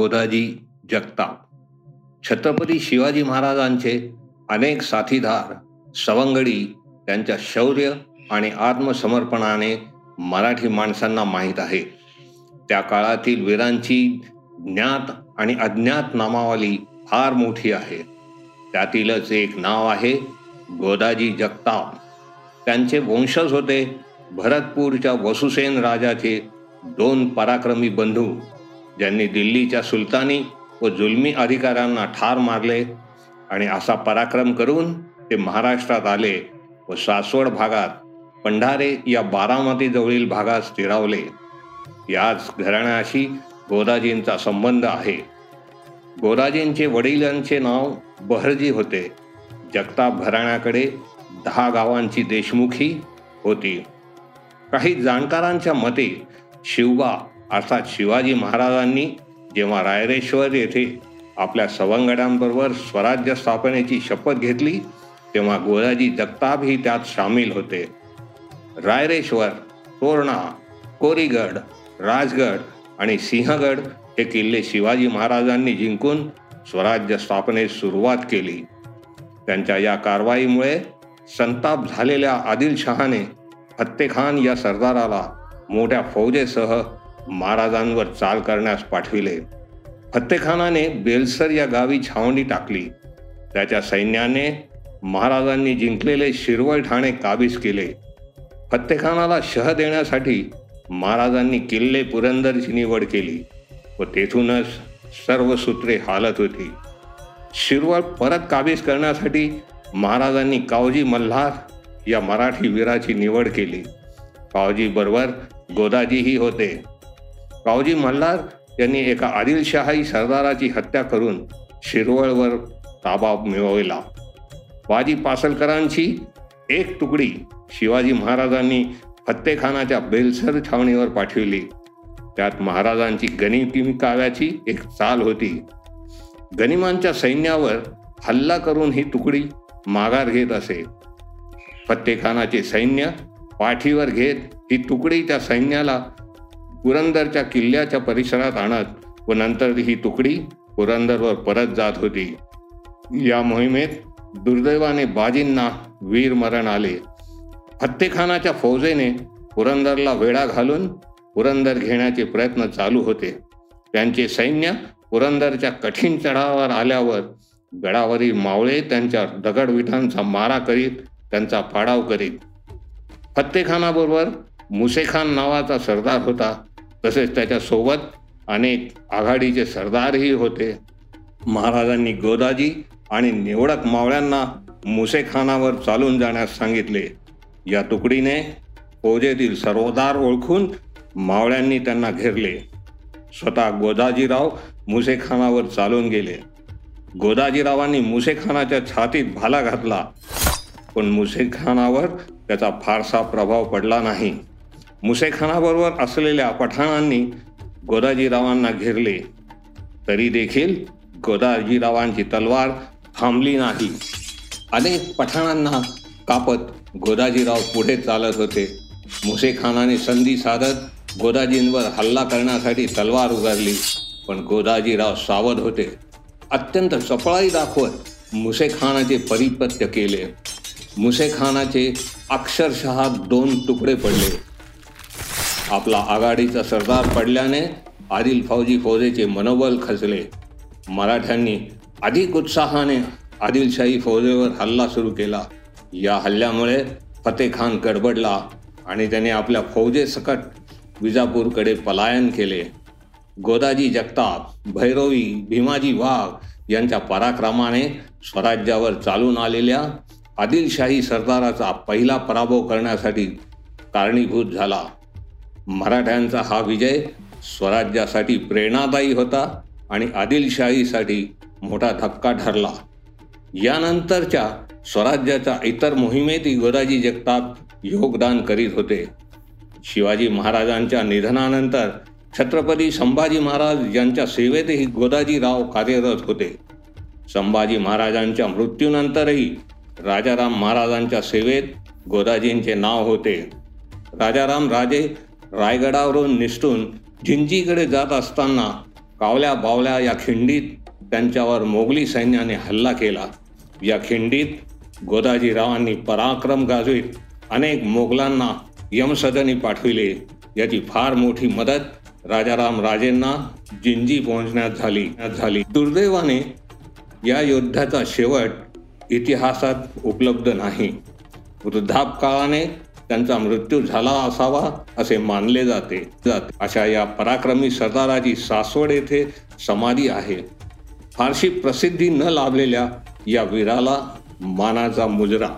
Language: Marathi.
गोदाजी जगताप. छत्रपती शिवाजी महाराजांचे अनेक साथीदार सवंगडी त्यांच्या शौर्य आणि आत्मसमर्पणाने मराठी माणसांना माहीत आहे. त्या काळातील वीरांची ज्ञात आणि अज्ञात नामावली फार मोठी आहे. त्यातीलच एक नाव आहे गोदाजी जगताप. त्यांचे वंशज होते भरतपूरच्या वसुसेन राजाचे दोन पराक्रमी बंधू. ज्यांनी दिल्लीच्या सुलतानी व जुलमी अधिकाऱ्यांना ठार मारले आणि असा पराक्रम करून ते महाराष्ट्रात आले व सासवड भागात पंढारे या बारामती जवळील भागात स्थिरावले. याच घराण्याशी गोदाजींचा संबंध आहे. गोदाजींचे वडिलांचे नाव बहरजी होते. जगताप घराण्याकडे दहा गावांची देशमुखी होती. काही जाणकारांच्या मते शिवबा अर्थात शिवाजी महाराजांनी जेव्हा रायरेश्वर येथे आपल्या सवंगड्यांबरोबर स्वराज्य स्थापनेची शपथ घेतली तेव्हा गोदाजी जगतापही त्यात सामील होते. रायरेश्वर तोरणा कोरीगड राजगड आणि सिंहगड हे किल्ले शिवाजी महाराजांनी जिंकून स्वराज्य स्थापनेस सुरुवात केली. त्यांच्या या कारवाईमुळे संताप झालेल्या आदिलशहाने फत्तेखान या सरदाराला मोठ्या फौजेसह महाराजांवर चाल करण्यास पाठविले. फत्तेखानाने बेलसर या गावी छावणी टाकली. त्याच्या सैन्याने महाराजांनी जिंकलेले शिरवळ ठाणे काबीज केले. फत्तेखानाला शह देण्यासाठी महाराजांनी किल्ले पुरंदरची निवड केली व तेथूनच सर्व सूत्रे हालत होती. शिरवळ परत काबीज करण्यासाठी महाराजांनी कावजी मल्हार या मराठी वीराची निवड केली. कावजी बरोबर गोदाजीही होते. रावजी मल्हार यांनी एका आदिलशहाई सरदाराची हत्या करून शिरवळवर ताबा मिळवला. बाजी पासलकरांची एक तुकडी शिवाजी महाराजांनी फत्तेखानाच्या बेलसर छावणीवर पाठविली. त्यात महाराजांची गणिती काव्याची एक चाल होती. गनिमांच्या सैन्यावर हल्ला करून ही तुकडी माघार घेत असे. फत्तेखानाचे सैन्य पाठीवर घेत ही तुकडी त्या सैन्याला पुरंदरच्या किल्ल्याच्या परिसरात आणत व नंतर ही तुकडी पुरंदरवर परत जात होती. या मोहिमेत दुर्दैवाने बाजींना वीर मरण आले. फत्तेखानाच्या फौजेने पुरंदरला वेढा घालून पुरंदर घेण्याचे प्रयत्न चालू होते. त्यांचे सैन्य पुरंदरच्या कठीण चढावर आल्यावर गडावरील मावळे त्यांच्या दगडविठांचा मारा करीत त्यांचा पाडाव करीत. फत्तेखानाबरोबर मुसेखान नावाचा सरदार होता. तसेच त्याच्यासोबत अनेक आघाडीचे सरदारही होते. महाराजांनी गोदाजी आणि निवडक मावळ्यांना मुसेखानावर चालून जाण्यास सांगितले. या तुकडीने फौजेतील सर्वदार ओळखून मावळ्यांनी त्यांना घेरले. स्वतः गोदाजीराव मुसेखानावर चालून गेले. गोदाजीरावांनी मुसेखानाच्या छातीत भाला घातला. पण मुसेखानावर त्याचा फारसा प्रभाव पडला नाही. मुसेखानाबरोबर असलेल्या पठाणांनी गोदाजीरावांना घेरले. तरी देखील गोदाजीरावांची तलवार थांबली नाही. अनेक पठाणांना कापत गोदाजीराव पुढे चालत होते. मुसेखानाने संधी साधत गोदाजींवर हल्ला करण्यासाठी तलवार उगारली पण गोदाजीराव सावध होते. अत्यंत चपळाई दाखवत मुसेखानाचे परिपत्य केले. मुसेखानाचे अक्षरशः दोन तुकडे पडले. आपला आघाडीचा सरदार पडल्याने आदिल फौजी फौजेचे मनोबल खचले. मराठ्यांनी अधिक उत्साहाने आदिलशाही फौजेवर हल्ला सुरू केला. या हल्ल्यामुळे फतेखान गडबडला आणि त्याने आपल्या फौजेसकट विजापूरकडे पलायन केले. गोदाजी जगताप भैरवी भीमाजी वाघ यांच्या पराक्रमाने स्वराज्यावर चालून आलेल्या आदिलशाही सरदाराचा पहिला पराभव करण्यासाठी कारणीभूत झाला. मराठ्यांचा हा विजय स्वराज्यासाठी प्रेरणादायी होता आणि आदिलशाहीसाठी मोठा धक्का ठरला. यानंतरच्या स्वराज्याच्या इतर मोहिमेतही गोदाजी जगताप योगदान करीत होते. शिवाजी महाराजांच्या निधनानंतर छत्रपती संभाजी महाराज यांच्या सेवेतही गोदाजीराव कार्यरत होते. संभाजी महाराजांच्या मृत्यूनंतरही राजाराम महाराजांच्या सेवेत गोदाजींचे नाव होते. राजाराम राजे रायगडावरून निसटून जिंजीकडे जात असताना कावल्या बावल्या या खिंडीत त्यांच्यावर मोगली सैन्याने हल्ला केला. या खिंडीत गोदाजीरावांनी पराक्रम गाजवीत. अनेक मोगलांना यमसदनी पाठविले. याची फार मोठी मदत राजाराम राजेंना जिंजी पोहोचण्यात झाली झाली. दुर्दैवाने या युद्धाचा शेवट इतिहासात उपलब्ध नाही. वृद्धापकाळाने त्यांचा मृत्यू झाला असावा असे मानले जाते जाते. अशा या पराक्रमी सरदाराची सासवड येथे समाधी आहे. फारशी प्रसिद्धी न लाभलेल्या या वीराला मानाचा मुजरा.